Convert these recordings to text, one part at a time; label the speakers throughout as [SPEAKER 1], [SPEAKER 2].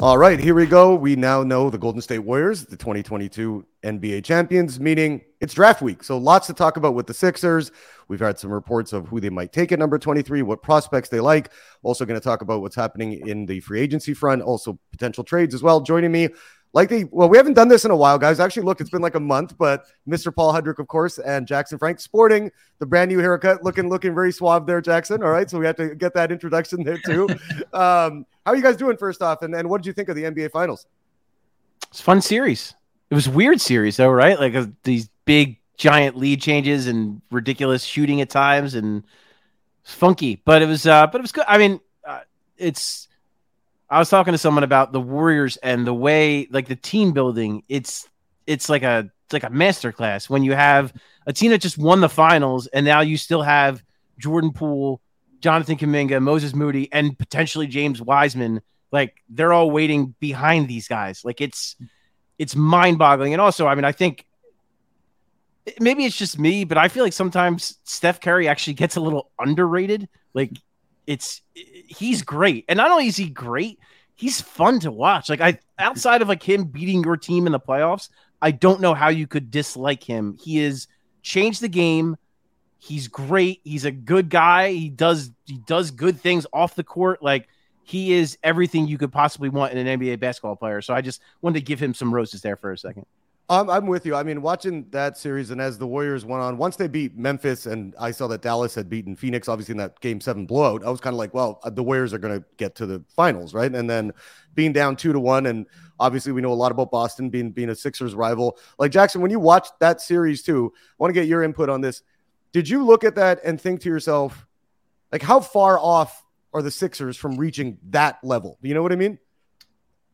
[SPEAKER 1] All right, here we go. We now know the Golden State Warriors, the 2022 NBA champions, meaning it's draft week. So lots to talk about with the Sixers. We've had some reports of who they might take at number 23, what prospects they like. Also going to talk about what's happening in the free agency front, also potential trades as well. Joining me, like the well, we haven't done this in a while, guys. Actually, look, it's been like a month, but Mr. Paul Hudrick, of course, and Jackson Frank sporting the brand new haircut, looking looking very suave there, Jackson. All right, so we have to get that introduction there too. um, how are you guys doing first off, and, and what did you think of the NBA Finals?
[SPEAKER 2] It's fun series. It was weird series though, right? Like uh, these big giant lead changes and ridiculous shooting at times and funky, but it was uh but it was good. I mean, uh, it's I was talking to someone about the Warriors and the way like the team building. It's it's like a it's like a masterclass when you have a team that just won the finals and now you still have Jordan Poole, Jonathan Kuminga, Moses Moody, and potentially James Wiseman. Like they're all waiting behind these guys. Like it's it's mind boggling. And also, I mean, I think maybe it's just me, but I feel like sometimes Steph Curry actually gets a little underrated. Like it's he's great, and not only is he great, he's fun to watch. Like I, outside of like him beating your team in the playoffs, I don't know how you could dislike him. He is changed the game. He's great. He's a good guy. He does he does good things off the court. Like he is everything you could possibly want in an NBA basketball player. So I just wanted to give him some roses there for a second.
[SPEAKER 1] I'm, I'm with you. I mean, watching that series and as the Warriors went on, once they beat Memphis and I saw that Dallas had beaten Phoenix, obviously in that game seven blowout, I was kind of like, well, uh, the Warriors are going to get to the finals, right? And then being down two to one, and obviously we know a lot about Boston being being a Sixers rival. Like Jackson, when you watched that series too, I want to get your input on this. Did you look at that and think to yourself, like, how far off are the Sixers from reaching that level? You know what I mean?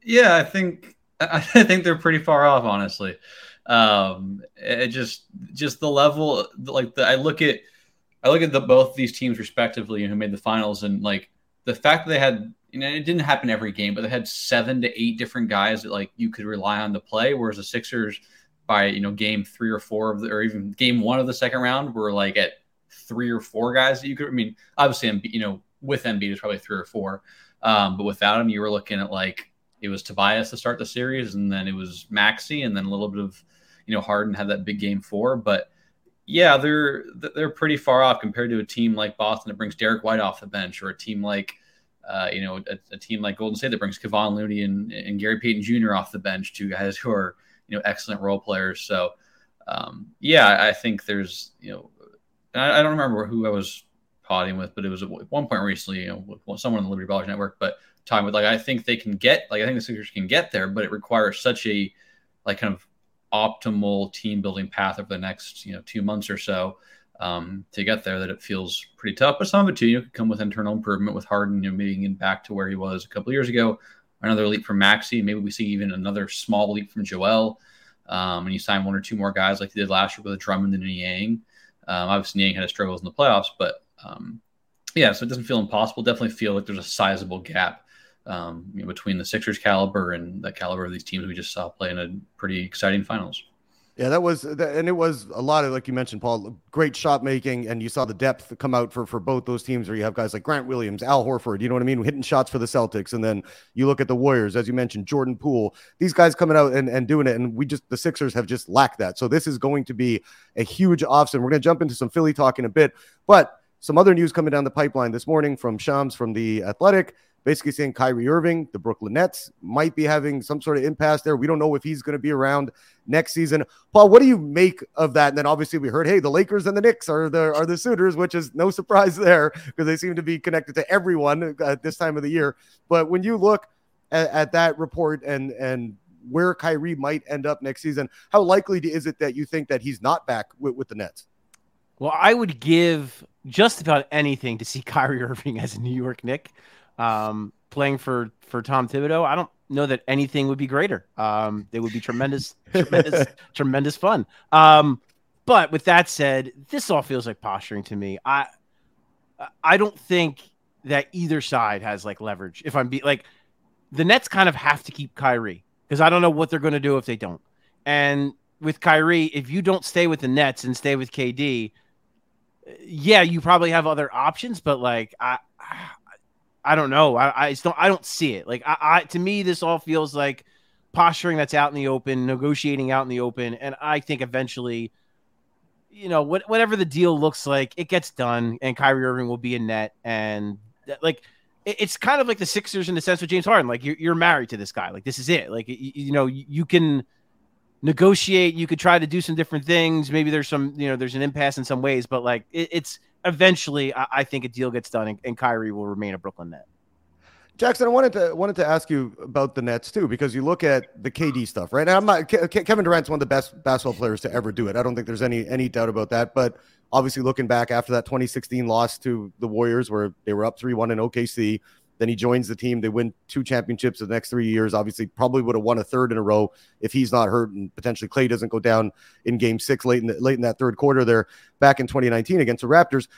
[SPEAKER 3] Yeah, I think I think they're pretty far off, honestly. Um, it just just the level, like the, I look at I look at the both these teams respectively who made the finals, and like the fact that they had, you know, it didn't happen every game, but they had seven to eight different guys that like you could rely on to play, whereas the Sixers by you know game three or four of the, or even game one of the second round were like at three or four guys that you could. I mean, obviously, you know, with Embiid is probably three or four, um, but without him, you were looking at like it was Tobias to start the series, and then it was Maxey, and then a little bit of you know Harden had that big game four. But yeah, they're they're pretty far off compared to a team like Boston that brings Derrick White off the bench, or a team like uh, you know a, a, team like Golden State that brings Kevon Looney and, and Gary Payton Jr. off the bench, two guys who are you know excellent role players. So um, yeah, I think there's you know I, I, don't remember who I was potting with, but it was at one point recently, you know, with someone on the Liberty Ballers Network, but time with like I think they can get like I think the Sixers can get there, but it requires such a like kind of optimal team building path over the next you know two months or so um, to get there that it feels pretty tough. But some of it too, you know, could come with internal improvement with Harden, you know, maybe getting back to where he was a couple years ago. Another leap from Maxey, maybe we see even another small leap from Joel. Um, and you sign one or two more guys like he did last year with Drummond and Niang. Um, obviously, Niang had his struggles in the playoffs, but um, yeah, so it doesn't feel impossible. Definitely feel like there's a sizable gap um, you know, between the Sixers caliber and the caliber of these teams we just saw play in a pretty exciting finals.
[SPEAKER 1] Yeah, that was, and it was a lot of, like you mentioned, Paul, great shot making, and you saw the depth come out for for both those teams. Where you have guys like Grant Williams, Al Horford, you know what I mean, hitting shots for the Celtics, and then you look at the Warriors, as you mentioned, Jordan Poole, these guys coming out and, and doing it, and we just the Sixers have just lacked that. So this is going to be a huge offset. We're going to jump into some Philly talk in a bit, but some other news coming down the pipeline this morning from Shams from the Athletic basically saying Kyrie Irving, the Brooklyn Nets, might be having some sort of impasse there. We don't know if he's going to be around next season. Paul, what do you make of that? And then obviously we heard, hey, the Lakers and the Knicks are the are the suitors, which is no surprise there because they seem to be connected to everyone at this time of the year. But when you look at, at that report and and where Kyrie might end up next season, how likely is it that you think that he's not back with, with the Nets?
[SPEAKER 2] Well, I would give just about anything to see Kyrie Irving as a New York Knick um, playing for for Tom Thibodeau. I don't know that anything would be greater. Um, it would be tremendous, tremendous, tremendous fun. Um, but with that said, this all feels like posturing to me. I I don't think that either side has like leverage. If I'm be like the Nets kind of have to keep Kyrie because I don't know what they're going to do if they don't. And with Kyrie, if you don't stay with the Nets and stay with KD, yeah, you probably have other options, but like I, I don't know. I, I don't. I don't see it. Like I, I, to me, this all feels like posturing that's out in the open, negotiating out in the open, and I think eventually, you know, what, whatever the deal looks like, it gets done, and Kyrie Irving will be in net, and like it, it's kind of like the Sixers in the sense with James Harden. Like you're, you're married to this guy. Like this is it. Like you, you know, you, you can negotiate. You could try to do some different things. Maybe there's some, you know, there's an impasse in some ways, but like it, it's eventually, I, I, think a deal gets done and, and Kyrie will remain a Brooklyn net.
[SPEAKER 1] Jackson, I wanted to wanted to ask you about the Nets too, because you look at the KD stuff, right? Now, I'm not Ke- Kevin Durant's one of the best basketball players to ever do it. I don't think there's any any doubt about that. But obviously, looking back after that 2016 loss to the Warriors, where they were up three one in OKC, then he joins the team. They win two championships in the next three years. Obviously, probably would have won a third in a row if he's not hurt and potentially Clay doesn't go down in Game Six late in the, late in that third quarter there back in 2019 against the Raptors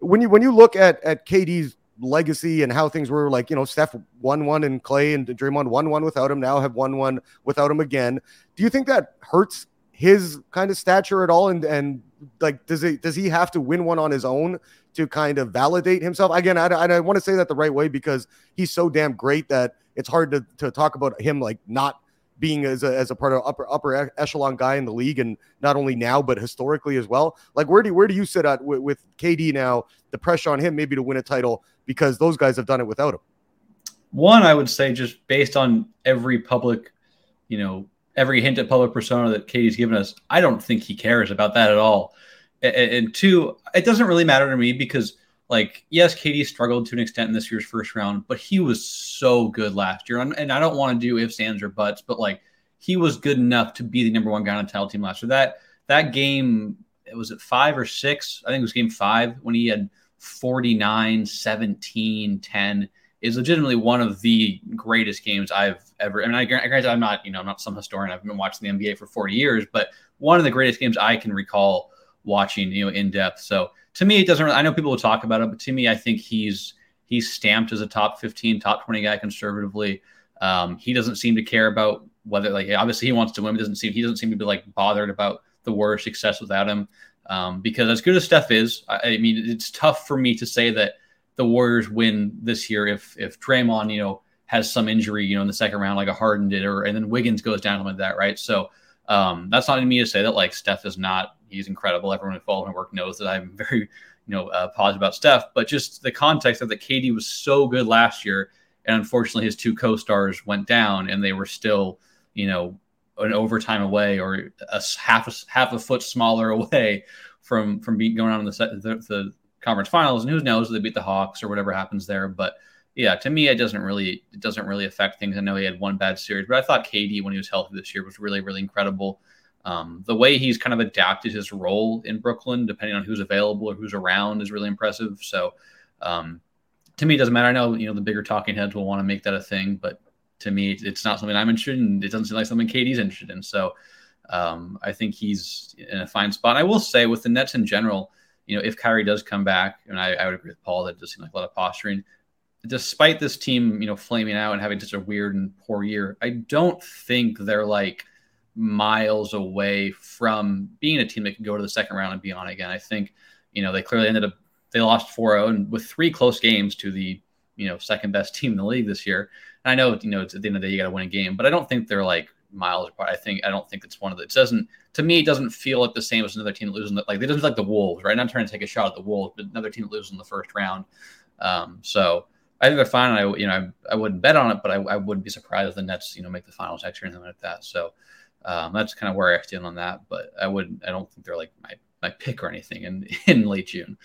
[SPEAKER 1] when you when you look at at KD's legacy and how things were like, you know, Steph won one and Clay and Draymond won one without him, now have won one without him again. Do you think that hurts his kind of stature at all? And and like, does it does he have to win one on his own to kind of validate himself? Again, I, I, I want to say that the right way because he's so damn great that it's hard to to talk about him like not being as a, as a part of upper upper echelon guy in the league, and not only now but historically as well. Like where do where do you sit at with, with KD now? The pressure on him maybe to win a title because those guys have done it without him.
[SPEAKER 3] One, I would say, just based on every public, you know, every hint at public persona that KD's given us, I don't think he cares about that at all. And, and two, it doesn't really matter to me because like yes, KD struggled to an extent in this year's first round, but he was so good last year. And, I don't want to do ifs, ands, or buts, but like he was good enough to be the number one guy on the title team last year. That that game, it was at five or six. I think it was game five when he had 49, 17, 10 is legitimately one of the greatest games I've ever. I mean, I, granted, I'm not, you know, I'm not some historian. I've been watching the NBA for 40 years, but one of the greatest games I can recall watching, you know, in depth. So to me, it doesn't. Really, I know people will talk about it, but to me, I think he's he's stamped as a top 15, top 20 guy conservatively. Um, he doesn't seem to care about whether, like, obviously he wants to win. But doesn't seem he doesn't seem to be like bothered about the Warriors' success without him. Um, because as good as Steph is, I, I, mean, it's tough for me to say that the Warriors win this year if if Draymond, you know, has some injury, you know, in the second round like a Harden did, or and then Wiggins goes down like that, right? So um, that's not in me to say that like Steph is not he's incredible. Everyone who follows my work knows that I'm very, you know, uh, positive about Steph. But just the context of that KD was so good last year, and unfortunately his two co-stars went down, and they were still, you know, an overtime away or a half a, half a foot smaller away from from being going on in the, the, the conference finals. And who knows? They beat the Hawks or whatever happens there, but yeah, to me, it doesn't really it doesn't really affect things. I know he had one bad series, but I thought KD when he was healthy this year was really really incredible. Um, the way he's kind of adapted his role in Brooklyn, depending on who's available or who's around, is really impressive. So, um, to me, it doesn't matter. I know you know the bigger talking heads will want to make that a thing, but to me, it's not something I'm interested in. It doesn't seem like something KD's interested in. So, um, I think he's in a fine spot. I will say with the Nets in general, you know, if Kyrie does come back, and I, I would agree with Paul that it does seem like a lot of posturing. Despite this team, you know, flaming out and having such a weird and poor year, I don't think they're like miles away from being a team that can go to the second round and be on again. I think, you know, they clearly ended up they lost 4-0 and with three close games to the, you know, second best team in the league this year. And I know, you know, it's at the end of the day you got to win a game, but I don't think they're like miles apart. I think I don't think it's one of the. It doesn't to me. It doesn't feel like the same as another team that loses. Like it doesn't feel like the Wolves, right? I'm not trying to take a shot at the Wolves, but another team that loses in the first round. Um, so I think they're fine. I you know I, I wouldn't bet on it, but I, I wouldn't be surprised if the Nets you know make the finals next year or anything like that. So um, that's kind of where I stand on that. But I wouldn't. I don't think they're like my my pick or anything in in late June.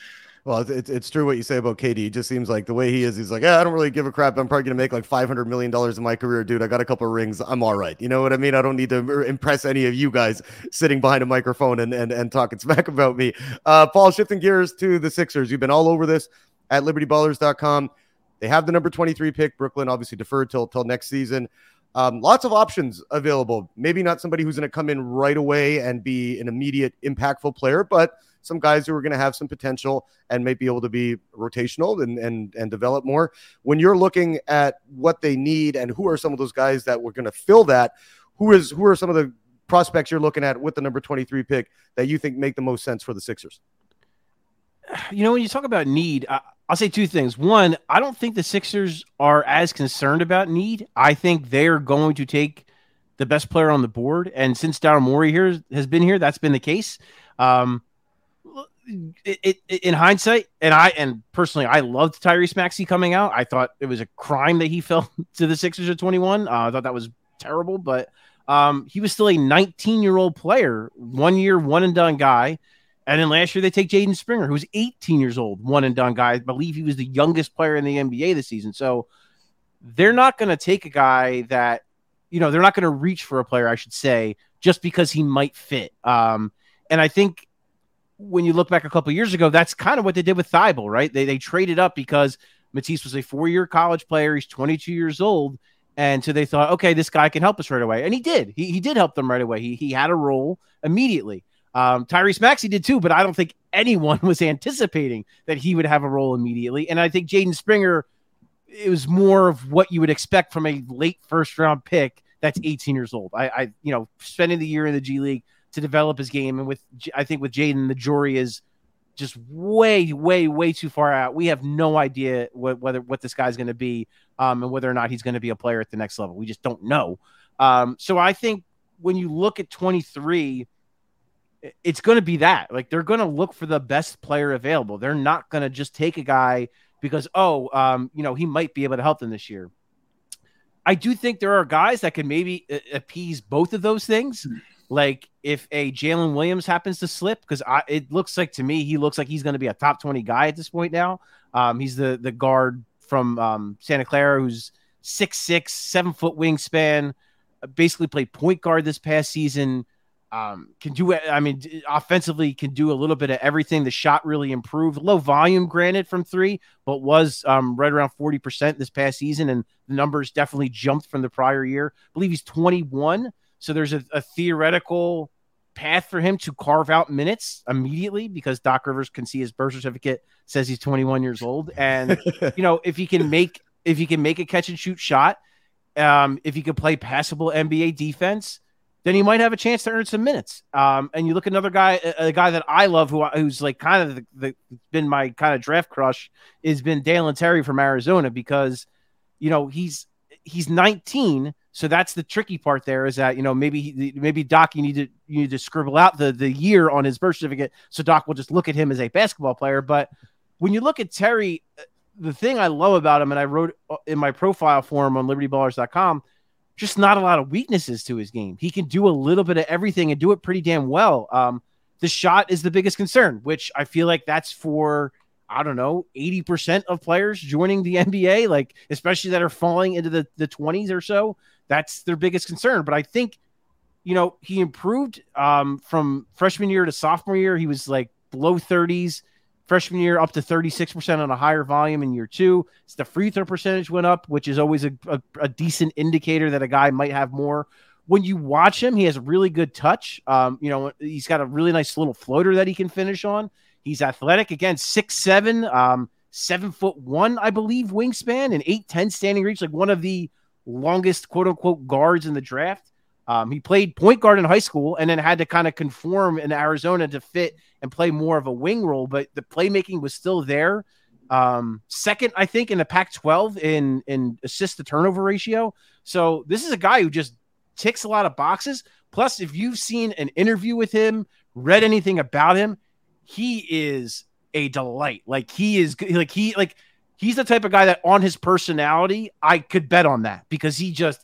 [SPEAKER 1] Well, it's, it's true what you say about KD. It just seems like the way he is, he's like, yeah, I don't really give a crap. I'm probably going to make like $500 million in my career, dude. I got a couple rings. I'm all right. You know what I mean? I don't need to impress any of you guys sitting behind a microphone and, and, and talking smack about me. Uh, Paul, shifting gears to the Sixers. You've been all over this at libertyballers.com. They have the number 23 pick. Brooklyn obviously deferred till, till next season. Um, lots of options available. Maybe not somebody who's going to come in right away and be an immediate impactful player, but – some guys who are going to have some potential and may be able to be rotational and and and develop more. When you're looking at what they need and who are some of those guys that were going to fill that, who is who are some of the prospects you're looking at with the number 23 pick that you think make the most sense for the Sixers?
[SPEAKER 2] You know, when you talk about need, I, I'll say two things. One, I don't think the Sixers are as concerned about need. I think they're going to take the best player on the board. And since Daryl Morey here has been here, that's been the case. Um, it, it, in hindsight, and I and personally, I loved Tyrese Maxey coming out. I thought it was a crime that he fell to the Sixers at 21. Uh, I thought that was terrible, but um, he was still a 19 year old player, one year, one and done guy. And then last year they take Jaden Springer, who's 18 years old, one and done guy. I believe he was the youngest player in the NBA this season. So they're not going to take a guy that, you know, they're not going to reach for a player, I should say, just because he might fit. Um, and I think when you look back a couple years ago, that's kind of what they did with Thybulle, right? They they traded up because Matisse was a four year college player. He's 22 years old. And so they thought, okay, this guy can help us right away. And he did. He, he did help them right away. He, he had a role immediately. Um, Tyrese Maxey did too, but I don't think anyone was anticipating that he would have a role immediately. And I think Jaden Springer, it was more of what you would expect from a late first round pick that's 18 years old. I, I you know, spending the year in the G League, to develop his game. And with I think with Jaden, the jury is just way, way, way too far out. We have no idea what, whether what this guy's going to be, um, and whether or not he's going to be a player at the next level. We just don't know. Um, so I think when you look at 23, it's going to be that. Like they're going to look for the best player available. They're not going to just take a guy because oh, um, you know, he might be able to help them this year. I do think there are guys that can maybe appease both of those things. Like if a Jalen Williams happens to slip, because it looks like to me he looks like he's going to be a top twenty guy at this point now. Um, he's the the guard from um, Santa Clara who's six six, seven foot wingspan, basically played point guard this past season. Um, can do I mean offensively can do a little bit of everything. The shot really improved. Low volume, granted, from three, but was um, right around forty percent this past season, and the numbers definitely jumped from the prior year. I believe he's twenty one. So there's a, a theoretical path for him to carve out minutes immediately because Doc Rivers can see his birth certificate says he's 21 years old, and you know if he can make if he can make a catch and shoot shot, um, if he could play passable NBA defense, then he might have a chance to earn some minutes. Um, and you look at another guy, a, a guy that I love, who who's like kind of the, the been my kind of draft crush, has been Dalen Terry from Arizona because you know he's he's 19 so that's the tricky part there is that you know maybe maybe Doc you need to you need to scribble out the the year on his birth certificate so Doc will just look at him as a basketball player. But when you look at Terry, the thing I love about him, and I wrote uh, in my profile for him on LibertyBallers.com, just not a lot of weaknesses to his game. He can do a little bit of everything and do it pretty damn well. Um, the shot is the biggest concern, which I feel like that's for I don't know, 80% of players joining the NBA, like especially that are falling into the, the 20s or so. That's their biggest concern. But I think, you know, he improved um, from freshman year to sophomore year. He was like below 30s. Freshman year up to 36% on a higher volume in year two. It's the free throw percentage went up, which is always a, a, a decent indicator that a guy might have more when you watch him, he has a really good touch. Um, you know, he's got a really nice little floater that he can finish on. He's athletic again, six seven, um, seven foot one, I believe, wingspan, and eight ten standing reach, like one of the longest quote unquote guards in the draft. Um, he played point guard in high school and then had to kind of conform in Arizona to fit and play more of a wing role, but the playmaking was still there. Um, second, I think, in the Pac 12 in, in assist to turnover ratio. So this is a guy who just ticks a lot of boxes. Plus, if you've seen an interview with him, read anything about him, he is a delight. Like he is like he like he's the type of guy that on his personality, I could bet on that because he just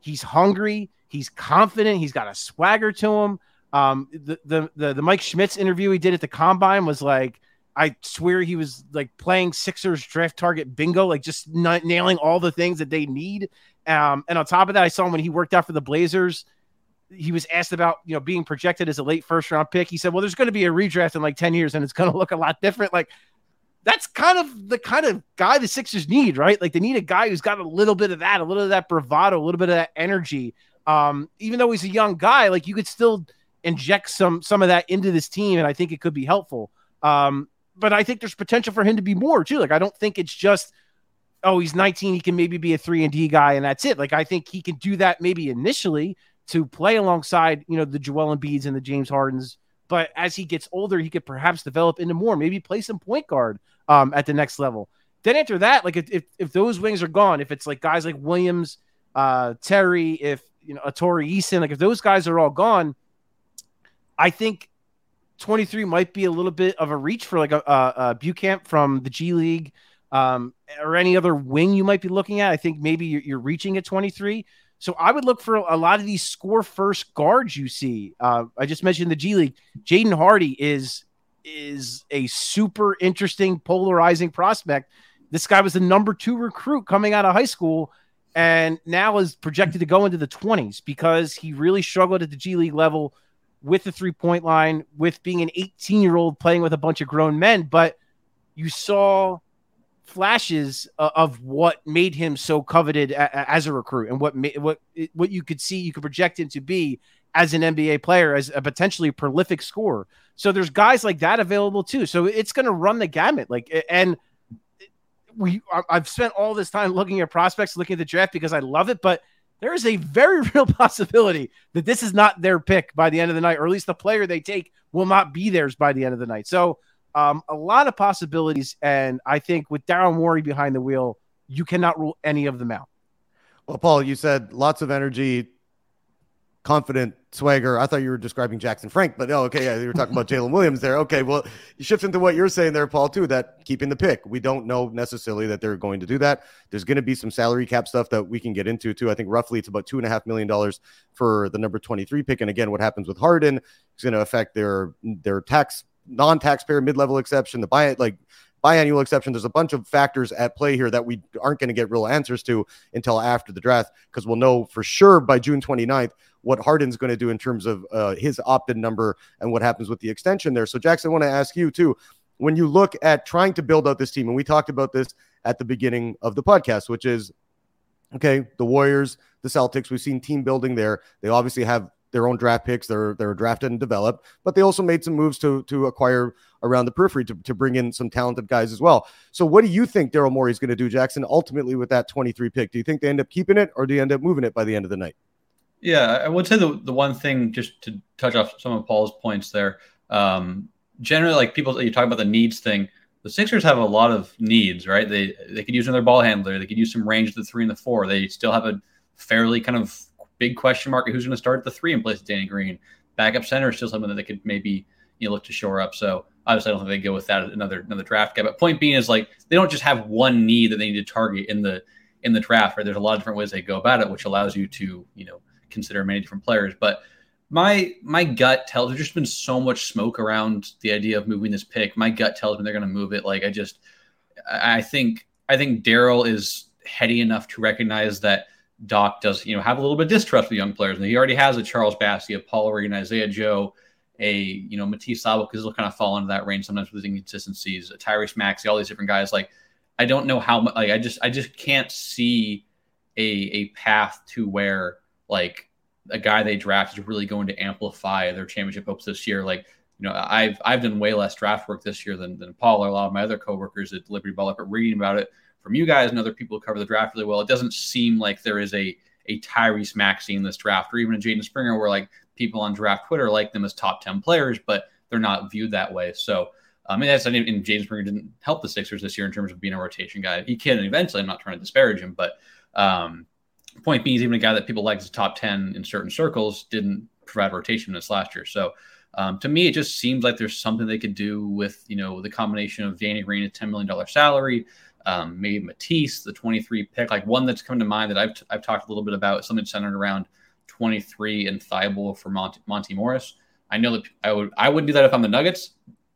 [SPEAKER 2] he's hungry, he's confident, he's got a swagger to him. Um, the, the the the Mike Schmitz interview he did at the combine was like, I swear he was like playing Sixers draft target bingo, like just not nailing all the things that they need. Um, and on top of that, I saw him when he worked out for the Blazers. He was asked about you know being projected as a late first round pick. He said, "Well, there's going to be a redraft in like ten years, and it's going to look a lot different." Like that's kind of the kind of guy the Sixers need, right? Like they need a guy who's got a little bit of that, a little of that bravado, a little bit of that energy. Um, even though he's a young guy, like you could still inject some some of that into this team, and I think it could be helpful. Um, but I think there's potential for him to be more too. Like I don't think it's just oh he's 19, he can maybe be a three and D guy, and that's it. Like I think he can do that maybe initially to play alongside you know the Joel Embiids and the James Hardens but as he gets older, he could perhaps develop into more, maybe play some point guard um, at the next level. Then after that, like if, if, those wings are gone, if it's like guys like Williams, uh, Terry, if you know Tari Eason, like if those guys are all gone, I think 23 might be a little bit of a reach for like a, a, a Beauchamp from the G League um, or any other wing you might be looking at. I think maybe you're, you're reaching at 23. So I would look for a lot of these score first guards you see. Uh, I just mentioned the G League. Jaden Hardy is is a super interesting, polarizing prospect. This guy was the number two recruit coming out of high school, and now is projected to go into the 20s because he really struggled at the G League level with the three point line, with being an 18 year old playing with a bunch of grown men. But you saw flashes of what made him so coveted as a recruit and what what what you could see you could project him to be as an NBA player as a potentially prolific scorer. So there's guys like that available too. So it's going to run the gamut like and we I've spent all this time looking at prospects, looking at the draft because I love it, but there is a very real possibility that this is not their pick by the end of the night, or at least the player they take will not be theirs by the end of the night. So um, a lot of possibilities, and I think with Darren Morey behind the wheel, you cannot rule any of them out.
[SPEAKER 1] Well, Paul, you said lots of energy, confident swagger. I thought you were describing Jackson Frank, but oh, okay, yeah, you were talking about Jalen Williams there. Okay, well, you shift into what you're saying there, Paul, too. That keeping the pick, we don't know necessarily that they're going to do that. There's going to be some salary cap stuff that we can get into too. I think roughly it's about two and a half million dollars for the number 23 pick, and again, what happens with Harden is going to affect their their tax non-taxpayer mid-level exception, the buy it like biannual exception. There's a bunch of factors at play here that we aren't going to get real answers to until after the draft because we'll know for sure by June 29th what Harden's going to do in terms of uh, his opt-in number and what happens with the extension there. So Jackson, I want to ask you too. When you look at trying to build out this team, and we talked about this at the beginning of the podcast, which is okay, the Warriors, the Celtics, we've seen team building there. They obviously have their own draft picks. They're they're drafted and developed, but they also made some moves to to acquire around the periphery to, to bring in some talented guys as well. So what do you think Daryl Morey is going to do, Jackson, ultimately with that 23 pick? Do you think they end up keeping it or do you end up moving it by the end of the night?
[SPEAKER 3] Yeah, I would say the the one thing just to touch off some of Paul's points there. Um, generally, like people, you talk about the needs thing. The Sixers have a lot of needs, right? They they could use another ball handler. They could use some range at the three and the four. They still have a fairly kind of big question mark who's going to start at the three in place of Danny Green. Backup center is still something that they could maybe you know look to shore up. So obviously, I don't think they go with that another another draft guy. But point being is like they don't just have one need that they need to target in the in the draft. Right? There's a lot of different ways they go about it, which allows you to you know consider many different players. But my my gut tells there's just been so much smoke around the idea of moving this pick. My gut tells me they're going to move it. Like I just I think I think Daryl is heady enough to recognize that Doc does, you know, have a little bit of distrust with young players. And he already has a Charles Bassey, a Paul Reed, Isaiah Joe, a, you know, Matisse Thybulle, because he'll kind of fall into that range sometimes with inconsistencies, Tyrese Maxey, all these different guys. Like, I don't know how much, like, I just, I just can't see a, a path to where, like, a guy they draft is really going to amplify their championship hopes this year. Like, you know, I've I've done way less draft work this year than, than Paul or a lot of my other coworkers at Liberty Ball But reading about it from you guys and other people who cover the draft really well, it doesn't seem like there is a a Tyrese Maxey in this draft, or even a Jaden Springer, where like people on draft Twitter like them as top ten players, but they're not viewed that way. So. I mean, that's and James Springer didn't help the Sixers this year in terms of being a rotation guy. He can eventually. I'm not trying to disparage him, but um, point being, he's even a guy that people like as top 10 in certain circles didn't provide rotation this last year. So um, to me, it just seems like there's something they could do with, you know, the combination of Danny Green, a $10 million salary, Um, maybe Matisse, the 23 pick, like one that's come to mind that I've, t- I've talked a little bit about, something centered around 23 and Thybulle for Monty, Monty Morris. I know that I would I wouldn't do that if I'm the Nuggets,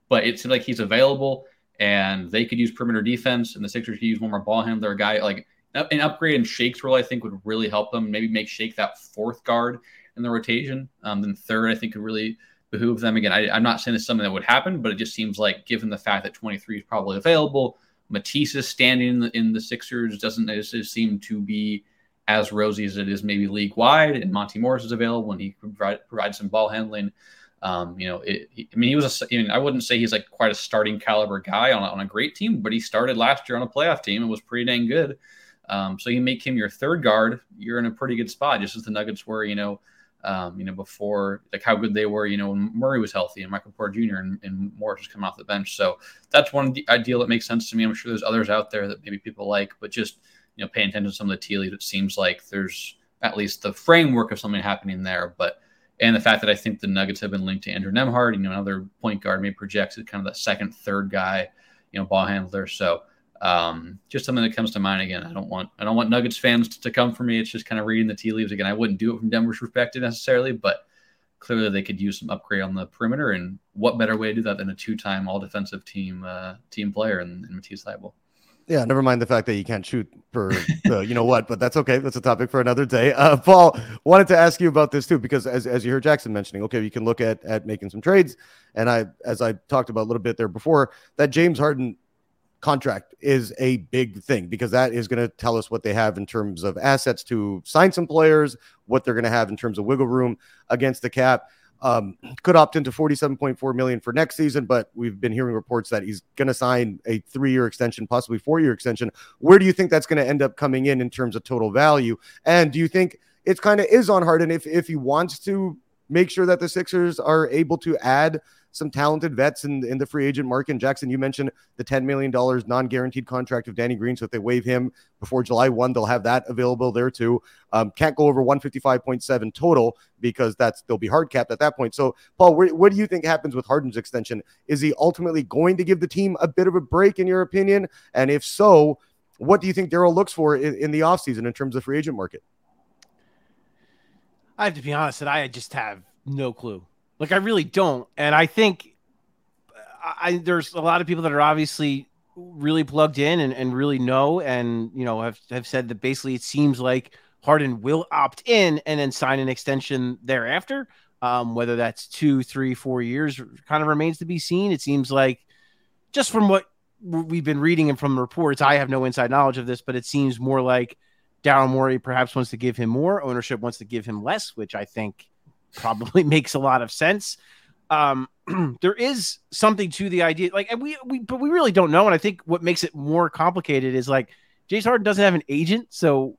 [SPEAKER 3] but it seems like he's available and they could use perimeter defense and the Sixers could use one more ball handler, guy like an upgrade in Shake's role. I think would really help them. Maybe make Shake that fourth guard in the rotation. Um, then third, I think could really behoove them. Again, I, am not saying it's something that would happen, but it just seems like given the fact that 23 is probably available, Matisse is standing in the, in the Sixers doesn't seem to be as rosy as it is maybe league wide. And Monty Morris is available and he provide, provides some ball handling. Um, you know, it, I mean, he was a, I, mean, I wouldn't say he's like quite a starting caliber guy on a, on a great team, but he started last year on a playoff team and was pretty dang good. Um, so you make him your third guard, you're in a pretty good spot, just as the Nuggets were, you know, um, you know, before like how good they were, you know, when Murray was healthy and Michael Porter Jr. and, and Morris was coming off the bench. So that's one ideal that makes sense to me. I'm sure there's others out there that maybe people like, but just you know, paying attention to some of the tea leaves, it seems like there's at least the framework of something happening there. But and the fact that I think the Nuggets have been linked to Andrew Nembhard, you know, another point guard, maybe projected kind of that second, third guy, you know, ball handler. So um, just something that comes to mind again. I don't want I don't want Nuggets fans to, to come for me. It's just kind of reading the tea leaves again. I wouldn't do it from Denver's perspective necessarily, but clearly they could use some upgrade on the perimeter. And what better way to do that than a two-time All Defensive Team uh, team player in, in Matisse Thybulle?
[SPEAKER 1] Yeah, never mind the fact that you can't shoot for the, you know what, but that's okay. That's a topic for another day. Uh, Paul wanted to ask you about this too, because as, as you heard Jackson mentioning, okay, you can look at at making some trades, and I, as I talked about a little bit there before, that James Harden contract is a big thing because that is going to tell us what they have in terms of assets to sign some players, what they're going to have in terms of wiggle room against the cap. Um, could opt into 47.4 million for next season, but we've been hearing reports that he's going to sign a three-year extension, possibly four-year extension. Where do you think that's going to end up coming in in terms of total value? And do you think it's kind of is on Harden if if he wants to make sure that the Sixers are able to add some talented vets in, in the free agent market. And Jackson, you mentioned the $10 million non guaranteed contract of Danny Green. So if they waive him before July 1, they'll have that available there too. Um, can't go over 155.7 total because that's they'll be hard capped at that point. So, Paul, where, what do you think happens with Harden's extension? Is he ultimately going to give the team a bit of a break, in your opinion? And if so, what do you think Daryl looks for in, in the offseason in terms of free agent market?
[SPEAKER 2] I have to be honest that I just have no clue. Like I really don't, and I think I, there's a lot of people that are obviously really plugged in and, and really know, and you know have have said that basically it seems like Harden will opt in and then sign an extension thereafter. Um, whether that's two, three, four years, kind of remains to be seen. It seems like just from what we've been reading and from reports, I have no inside knowledge of this, but it seems more like Daryl Morey perhaps wants to give him more, ownership wants to give him less, which I think probably makes a lot of sense. Um, there is something to the idea, like, and we, we, but we really don't know. And I think what makes it more complicated is like James Harden doesn't have an agent, so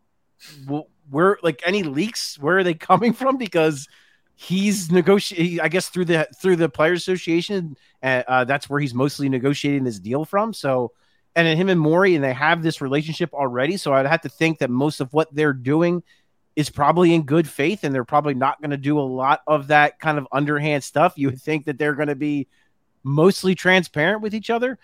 [SPEAKER 2] where, like, any leaks, where are they coming from? Because he's negotiating, I guess, through the through the Players Association, and uh, that's where he's mostly negotiating this deal from. So, and then him and Morey, and they have this relationship already. So I'd have to think that most of what they're doing is probably in good faith and they're probably not going to do a lot of that kind of underhand stuff. You would think that they're going to be mostly transparent with each other.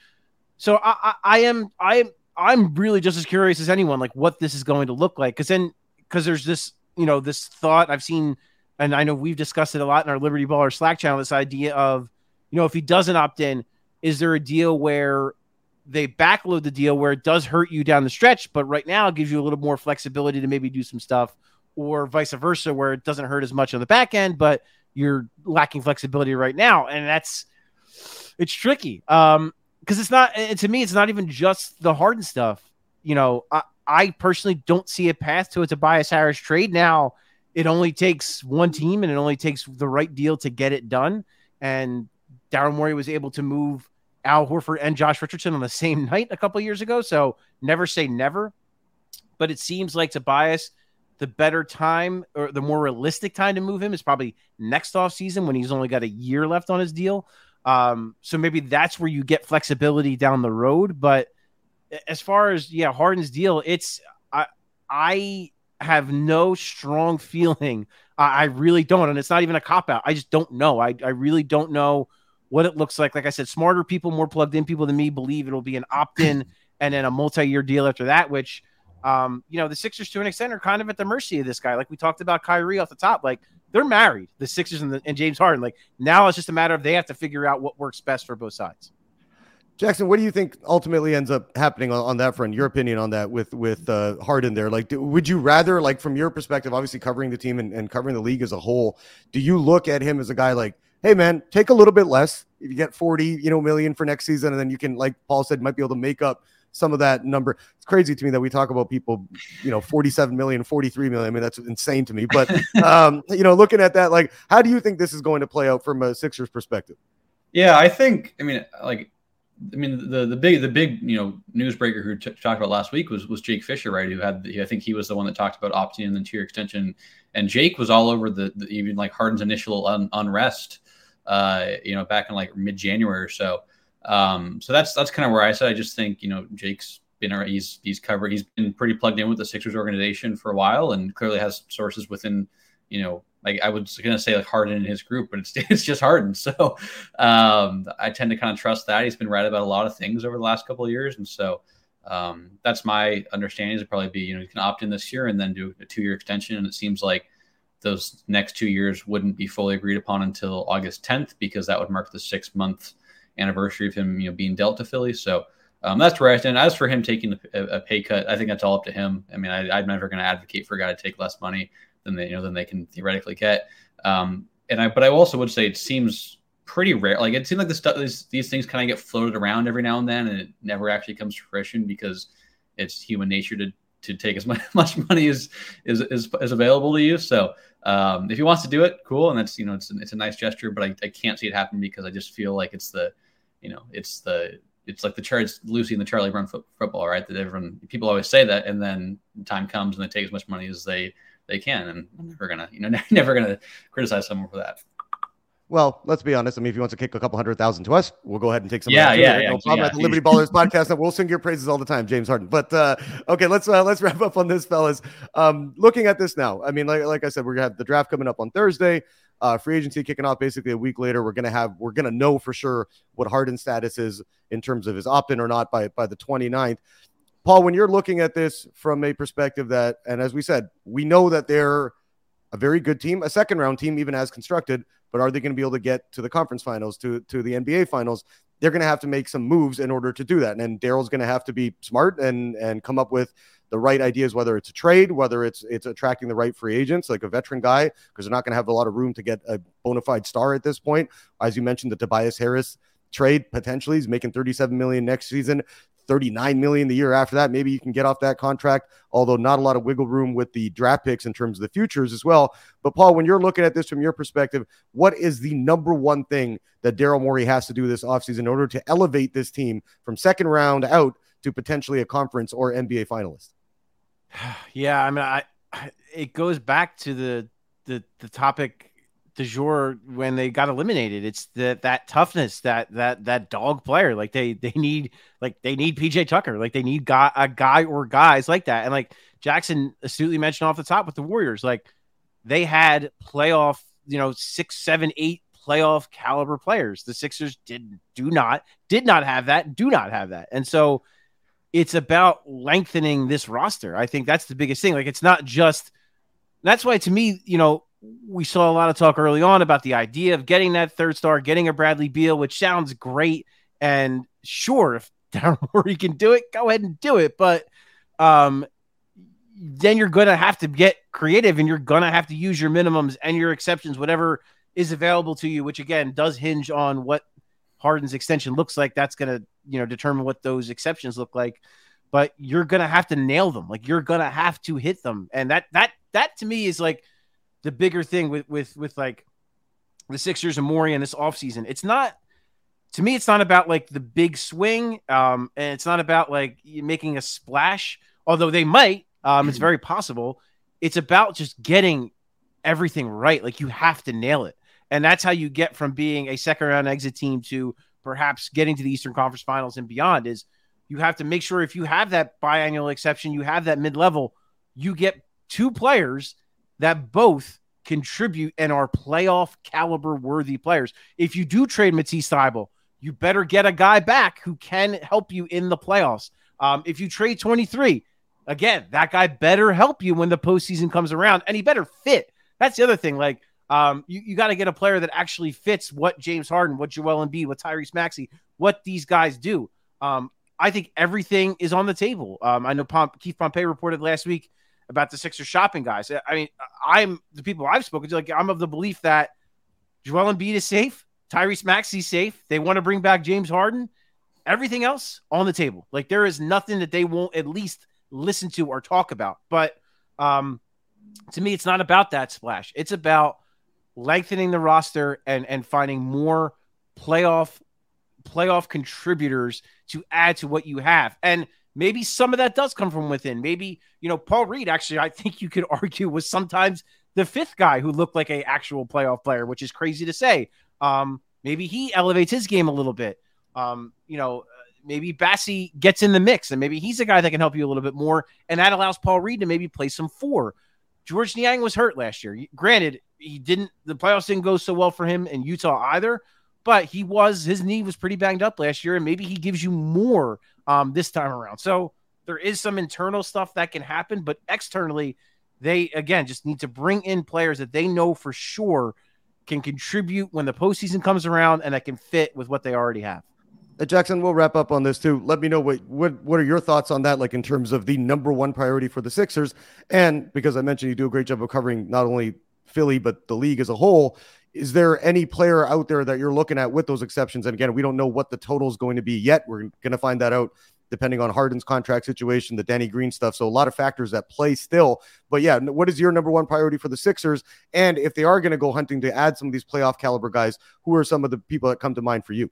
[SPEAKER 2] So I, I, I am I am I'm really just as curious as anyone like what this is going to look like because then because there's this you know this thought I've seen and I know we've discussed it a lot in our Liberty Baller Slack channel this idea of you know if he doesn't opt in is there a deal where they backload the deal where it does hurt you down the stretch but right now it gives you a little more flexibility to maybe do some stuff or vice versa, where it doesn't hurt as much on the back end, but you're lacking flexibility right now. And that's it's tricky. Um, because it's not to me, it's not even just the Harden stuff. You know, I, I personally don't see a path to a Tobias Harris trade. Now, it only takes one team and it only takes the right deal to get it done. And Daryl Morey was able to move Al Horford and Josh Richardson on the same night a couple years ago. So never say never. But it seems like Tobias the better time or the more realistic time to move him is probably next off season when he's only got a year left on his deal. Um, so maybe that's where you get flexibility down the road. But as far as yeah, Harden's deal, it's I I have no strong feeling. I, I really don't, and it's not even a cop out. I just don't know. I I really don't know what it looks like. Like I said, smarter people, more plugged in people than me believe it'll be an opt in and then a multi-year deal after that, which um, you know, the Sixers to an extent are kind of at the mercy of this guy. Like we talked about Kyrie off the top, like they're married, the Sixers and, the, and James Harden. Like now it's just a matter of they have to figure out what works best for both sides.
[SPEAKER 1] Jackson, what do you think ultimately ends up happening on, on that front? Your opinion on that with with uh, Harden there? Like, do, would you rather, like, from your perspective, obviously covering the team and, and covering the league as a whole, do you look at him as a guy like, hey man, take a little bit less if you get forty, you know, million for next season, and then you can, like Paul said, might be able to make up some of that number. It's crazy to me that we talk about people, you know, 47 million, 43 million. I mean, that's insane to me. But, um, you know, looking at that, like, how do you think this is going to play out from a Sixers perspective?
[SPEAKER 3] Yeah, I think, I mean, like, I mean, the the big the big you know newsbreaker who t- talked about last week was was Jake Fisher, right? Who had the, I think he was the one that talked about opting in the tier extension, and Jake was all over the, the even like Harden's initial un- unrest, uh, you know, back in like mid January or so. Um, so that's that's kind of where I said I just think you know Jake's been he's he's covered he's been pretty plugged in with the Sixers organization for a while and clearly has sources within you know like I was gonna say like Harden in his group, but it's it's just Harden. So um, I tend to kind of trust that he's been right about a lot of things over the last couple of years, and so um, that's my understanding. Is probably be you know you can opt in this year and then do a two year extension, and it seems like those next two years wouldn't be fully agreed upon until August 10th because that would mark the six month anniversary of him, you know, being dealt to Philly. So um, that's where I stand. As for him taking a, a, pay cut, I think that's all up to him. I mean, I, am never going to advocate for a guy to take less money than they, you know, than they can theoretically get. Um, and I, but I also would say it seems pretty rare. Like it seems like the stuff, these, these things kind of get floated around every now and then, and it never actually comes to fruition because it's human nature to to take as much, money as is, is, is available to you. So um, if he wants to do it, cool, and that's you know it's it's a nice gesture. But I, I can't see it happen because I just feel like it's the you know, it's the it's like the Charlie Lucy and the Charlie Brown fo- football, right? That everyone people always say that, and then time comes and they take as much money as they they can, and I'm never gonna you know never gonna criticize someone for that.
[SPEAKER 1] Well, let's be honest. I mean, if you want to kick a couple hundred thousand to us, we'll go ahead and take some.
[SPEAKER 3] Yeah, yeah, yeah,
[SPEAKER 1] no problem.
[SPEAKER 3] yeah.
[SPEAKER 1] At the Liberty Ballers podcast, that we'll sing your praises all the time, James Harden. But uh, okay, let's uh, let's wrap up on this, fellas. Um, looking at this now, I mean, like like I said, we're gonna have the draft coming up on Thursday. Uh, free agency kicking off basically a week later. We're gonna have we're gonna know for sure what Harden's status is in terms of his opt-in or not by by the 29th. Paul, when you're looking at this from a perspective that, and as we said, we know that they're a very good team, a second round team, even as constructed, but are they going to be able to get to the conference finals, to, to the NBA finals? They're going to have to make some moves in order to do that. And Daryl's going to have to be smart and and come up with the right ideas, whether it's a trade, whether it's it's attracting the right free agents, like a veteran guy, because they're not going to have a lot of room to get a bona fide star at this point. As you mentioned, the Tobias Harris trade potentially he's making 37 million next season 39 million the year after that. Maybe you can get off that contract although not a lot of wiggle room with the draft picks in terms of the futures as well. But paul when you're looking at this from your perspective what is the number one thing that daryl morey has to do this offseason in order to elevate this team from second round out to potentially a conference or nba finalist?
[SPEAKER 2] Yeah, I mean, I, it goes back to the the the topic du jour when they got eliminated. It's that that toughness, that that that dog player. Like they they need like they need PJ Tucker. Like they need guy a guy or guys like that. And like Jackson astutely mentioned off the top with the Warriors, like they had playoff, you know, six, seven, eight playoff caliber players. The Sixers did do not did not have that, do not have that. And so it's about lengthening this roster. I think that's the biggest thing. Like it's not just that's why to me, you know, we saw a lot of talk early on about the idea of getting that third star, getting a Bradley Beal, which sounds great. And sure, if Daryl Morey can do it, go ahead and do it. But um, then you're gonna have to get creative and you're gonna have to use your minimums and your exceptions, whatever is available to you, which again does hinge on what Harden's extension looks like. That's gonna, you know, determine what those exceptions look like. But you're gonna have to nail them. Like you're gonna have to hit them. And that that that to me is like the bigger thing with with with like the Sixers and Morey in this offseason. It's not to me, it's not about like the big swing. Um, and it's not about like making a splash, although they might. Um, it's very possible. It's about just getting everything right. Like you have to nail it. And that's how you get from being a second round exit team to perhaps getting to the Eastern Conference Finals and beyond is you have to make sure if you have that biannual exception, you have that mid level, you get two players that both contribute and are playoff caliber worthy players. If you do trade Matisse Thybulle, you better get a guy back who can help you in the playoffs. Um, if you trade 23, again, that guy better help you when the postseason comes around, and he better fit. That's the other thing. Like, um, you, you got to get a player that actually fits what James Harden, what Joel Embiid, what Tyrese Maxey, what these guys do. Um, I think everything is on the table. Um, I know Pom- Keith Pompey reported last week about the Sixers shopping guys. I mean, I'm the people I've spoken to. Like, I'm of the belief that Joel Embiid is safe, Tyrese Maxey's safe. They want to bring back James Harden. Everything else on the table. Like, there is nothing that they won't at least listen to or talk about. But um, to me, it's not about that splash. It's about lengthening the roster and and finding more playoff playoff contributors to add to what you have. And maybe some of that does come from within. Maybe, you know, Paul Reed actually I think you could argue was sometimes the fifth guy who looked like a actual playoff player, which is crazy to say. Um, maybe he elevates his game a little bit. Um, you know, maybe Bassey gets in the mix and maybe he's a guy that can help you a little bit more. And that allows Paul Reed to maybe play some four. Georges Niang was hurt last year. Granted, he didn't, the playoffs didn't go so well for him in Utah either, but he was, his knee was pretty banged up last year. And maybe he gives you more um, this time around. So there is some internal stuff that can happen, but externally, they again just need to bring in players that they know for sure can contribute when the postseason comes around and that can fit with what they already have.
[SPEAKER 1] Jackson, we'll wrap up on this too. Let me know what what what are your thoughts on that, like in terms of the number one priority for the Sixers, and because I mentioned you do a great job of covering not only Philly but the league as a whole. Is there any player out there that you're looking at with those exceptions? And again, we don't know what the total is going to be yet. We're going to find that out depending on Harden's contract situation, the Danny Green stuff. So a lot of factors that play still. But yeah, what is your number one priority for the Sixers? And if they are going to go hunting to add some of these playoff caliber guys, who are some of the people that come to mind for you?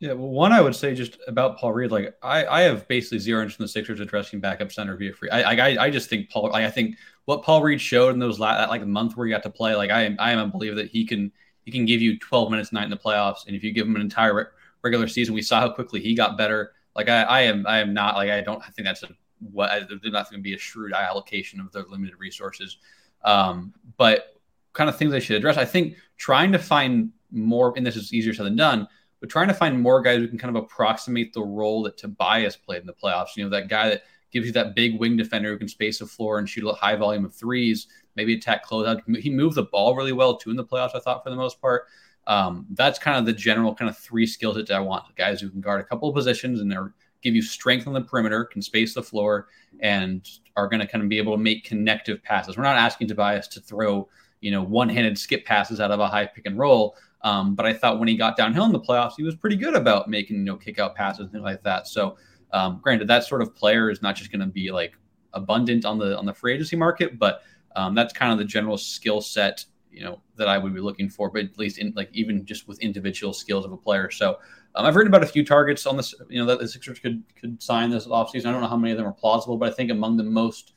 [SPEAKER 3] Yeah, well, one I would say just about Paul Reed, like I, I have basically zero interest in the Sixers addressing backup center via free. I, I, I just think Paul, like, I think what Paul Reed showed in those last, like month where he got to play, like I am, I am a believer that he can, he can give you 12 minutes a night in the playoffs, and if you give him an entire re- regular season, we saw how quickly he got better. Like I, I am, I am not like I don't I think that's a what there's not going to be a shrewd allocation of their limited resources. Um, but kind of things they should address. I think trying to find more, and this is easier said than done but trying to find more guys who can kind of approximate the role that Tobias played in the playoffs. You know, that guy that gives you that big wing defender who can space the floor and shoot a high volume of threes, maybe attack closeout. He moved the ball really well too in the playoffs, I thought, for the most part. Um, that's kind of the general kind of three skills that I want. Guys who can guard a couple of positions and they're give you strength on the perimeter, can space the floor, and are going to kind of be able to make connective passes. We're not asking Tobias to throw, you know, one-handed skip passes out of a high pick and roll, um, but I thought when he got downhill in the playoffs, he was pretty good about making you know kick out passes and things like that. So, um, granted, that sort of player is not just going to be like abundant on the on the free agency market, but um, that's kind of the general skill set you know that I would be looking for. But at least in like even just with individual skills of a player. So um, I've heard about a few targets on this. You know that the Sixers could could sign this offseason. I don't know how many of them are plausible, but I think among the most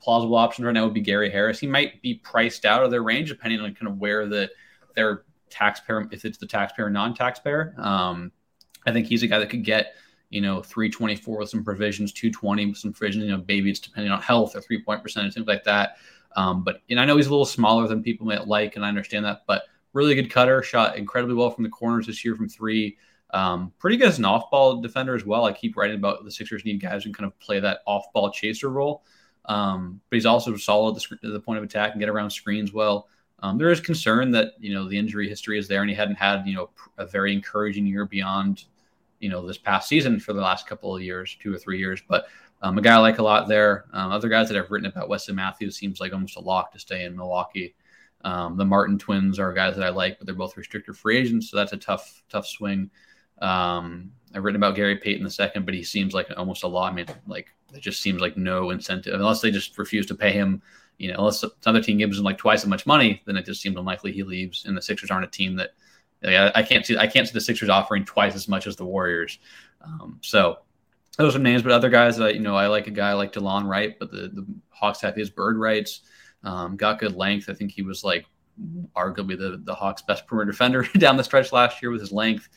[SPEAKER 3] plausible options right now would be Gary Harris. He might be priced out of their range depending on kind of where the their taxpayer, if it's the taxpayer, non-taxpayer. Um, I think he's a guy that could get, you know, 324 with some provisions, 220 with some provisions, you know, maybe it's depending on health or three point percentage, things like that. Um, but and I know he's a little smaller than people might like, and I understand that, but really good cutter, shot incredibly well from the corners this year from three. Um, pretty good as an off-ball defender as well. I keep writing about the Sixers need guys who kind of play that off-ball chaser role. Um, but he's also solid at the, the, point of attack and get around screens well. Um, there is concern that you know the injury history is there, and he hadn't had you know a very encouraging year beyond you know this past season for the last couple of years, two or three years. But um, a guy I like a lot there. Um, other guys that I've written about, Wesley Matthews seems like almost a lock to stay in Milwaukee. Um, the Martin twins are guys that I like, but they're both restricted free agents, so that's a tough tough swing. Um, I've written about Gary Payton the second, but he seems like almost a law. I mean, like it just seems like no incentive unless they just refuse to pay him you know, unless another team gives him like twice as much money, then it just seems unlikely he leaves. And the Sixers aren't a team that like, I, can't see. I can't see the Sixers offering twice as much as the Warriors. Um, so those are names, but other guys that you know, I like a guy like Delon Wright, but the the Hawks have his bird rights. Um, got good length. I think he was like arguably the the Hawks' best perimeter defender down the stretch last year with his length.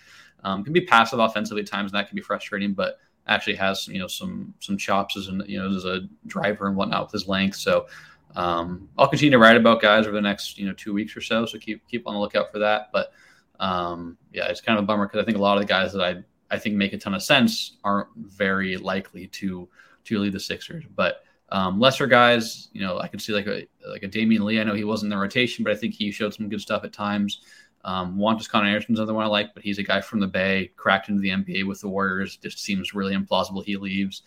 [SPEAKER 3] Um, can be passive offensively at times, and that can be frustrating, but actually has you know some some chops as an you know as a driver and whatnot with his length. So um, I'll continue to write about guys over the next you know two weeks or so. So keep keep on the lookout for that. But um, yeah, it's kind of a bummer because I think a lot of the guys that I I think make a ton of sense aren't very likely to to lead the Sixers. But um, lesser guys, you know, I could see like a like a Damion Lee. I know he wasn't in the rotation, but I think he showed some good stuff at times. Um, Juan Toscano Anderson's another one I like, but he's a guy from the Bay, cracked into the NBA with the Warriors. Just seems really implausible he leaves.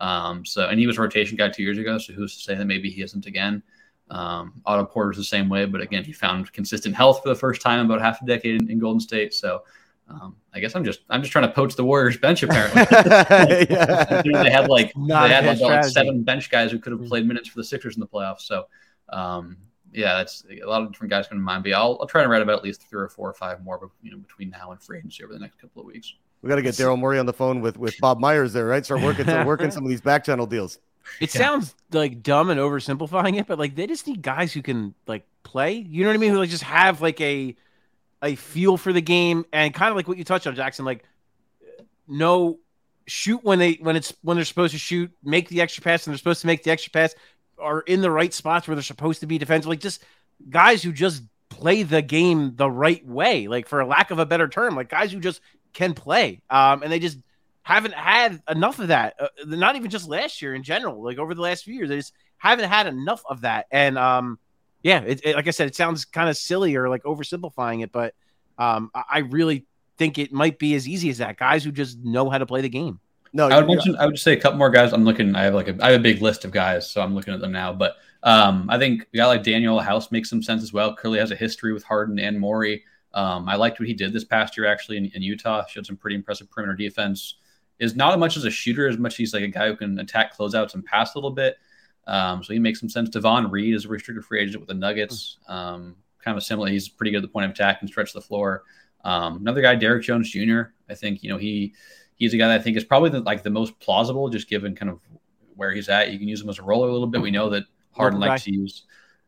[SPEAKER 3] Um, so, and he was a rotation guy two years ago. So who's to say that maybe he isn't again? Um, Otto Porter's the same way, but again, he found consistent health for the first time in about half a decade in, in Golden State. So, um, I guess I'm just I'm just trying to poach the Warriors bench. Apparently, they had like they had like, like, seven bench guys who could have played minutes for the Sixers in the playoffs. So, um, yeah, that's a lot of different guys coming to mind. But I'll, I'll try to write about at least three or four or five more, you know, between now and free agency over the next couple of weeks.
[SPEAKER 1] We got to get Daryl Morey on the phone with with Bob Myers there, right? Start working, start working some of these back channel deals.
[SPEAKER 2] It yeah. sounds like dumb and oversimplifying it, but like they just need guys who can like play. You know what I mean? Who like just have like a a feel for the game and kind of like what you touched on, Jackson. Like, no shoot when they when it's when they're supposed to shoot, make the extra pass, and they're supposed to make the extra pass, are in the right spots where they're supposed to be defensive. Like just guys who just play the game the right way, like for a lack of a better term, like guys who just can play. Um, and they just haven't had enough of that. Uh, not even just last year in general, like over the last few years, they just haven't had enough of that. And um, yeah, it, it, like I said, it sounds kind of silly or like oversimplifying it, but um, I really think it might be as easy as that. Guys who just know how to play the game.
[SPEAKER 3] No, I would mention. I would just say a couple more guys. I'm looking. I have like a. I have a big list of guys, so I'm looking at them now. But um, I think a guy like Danuel House makes some sense as well. Curly has a history with Harden and Morey. Um, I liked what he did this past year actually in, in, Utah. Showed some pretty impressive perimeter defense. Is not as much as a shooter as much as he's like a guy who can attack closeouts and pass a little bit. Um, so he makes some sense. Davon Reed is a restricted free agent with the Nuggets. Um, kind of similar. He's pretty good at the point of attack and stretch the floor. Um, another guy, Derrick Jones Jr. I think you know he he's a guy that I think is probably the, like the most plausible, just given kind of where he's at. You can use him as a roller a little bit. We know that Harden likes to use,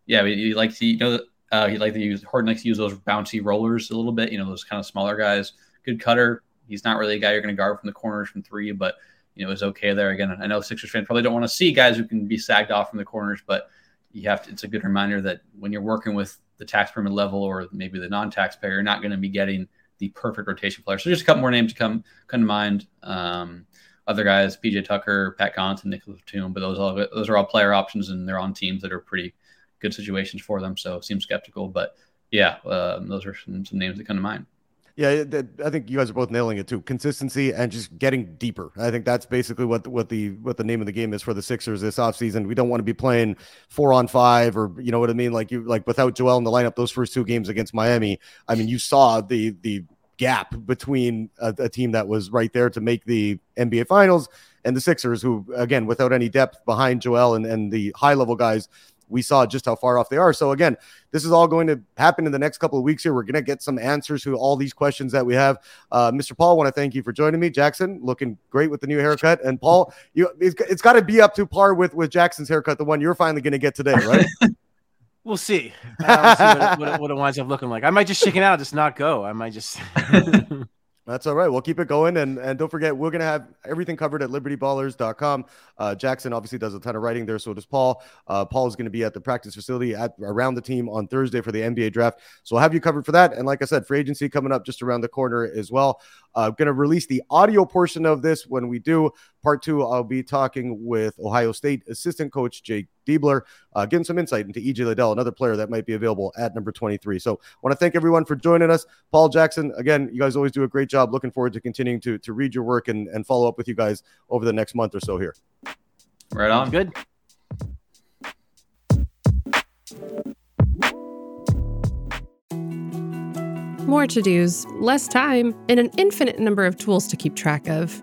[SPEAKER 3] yeah, he likes to you know uh, he like to use Harden likes to use those bouncy rollers a little bit. You know those kind of smaller guys. Good cutter. He's not really a guy you're going to guard from the corners from three, but you know is okay there. Again, I know Sixers fans probably don't want to see guys who can be sagged off from the corners, but you have to. It's a good reminder that when you're working with the tax permit level or maybe the non-taxpayer, you're not going to be getting the perfect rotation player. So just a couple more names to come come to mind. Um, other guys, PJ Tucker, Pat Connaughton, Nicolas Batum, but those all those are all player options, and they're on teams that are pretty good situations for them. So seem skeptical, but yeah, um, those are some, some names that come to mind.
[SPEAKER 1] Yeah, I think you guys are both nailing it too. Consistency and just getting deeper. I think that's basically what what the what the name of the game is for the Sixers this offseason. We don't want to be playing four on five or you know what I mean. Like you like without Joel in the lineup, those first two games against Miami. I mean, you saw the the gap between a, a team that was right there to make the NBA Finals and the Sixers, who again without any depth behind Joel and and the high level guys we saw just how far off they are. So again, this is all going to happen in the next couple of weeks here. We're going to get some answers to all these questions that we have. Uh, Mr. Paul, I want to thank you for joining me. Jackson, looking great with the new haircut, and Paul, you it's, it's got to be up to par with with Jackson's haircut, the one you're finally going to get today, right?
[SPEAKER 2] We'll see. Uh, we'll see what, it, what, it, what, it, winds up looking like. I might just chicken out, just not go. I might just.
[SPEAKER 1] That's all right. We'll keep it going. And and don't forget, we're going to have everything covered at libertyballers.com. Uh, Jackson obviously does a ton of writing there. So does Paul. Uh, Paul is going to be at the practice facility at around the team on Thursday for the NBA draft. So we'll have you covered for that. And like I said, free agency coming up just around the corner as well. Uh, going to release the audio portion of this when we do. Part two, I'll be talking with Ohio State assistant coach Jake Diebler, uh, getting some insight into EJ Liddell, another player that might be available at number 23. So, want to thank everyone for joining us. Paul Jackson, again, you guys always do a great job. Looking forward to continuing to, to read your work and, and follow up with you guys over the next month or so here.
[SPEAKER 3] Right on.
[SPEAKER 2] Good.
[SPEAKER 4] More to dos, less time, and an infinite number of tools to keep track of.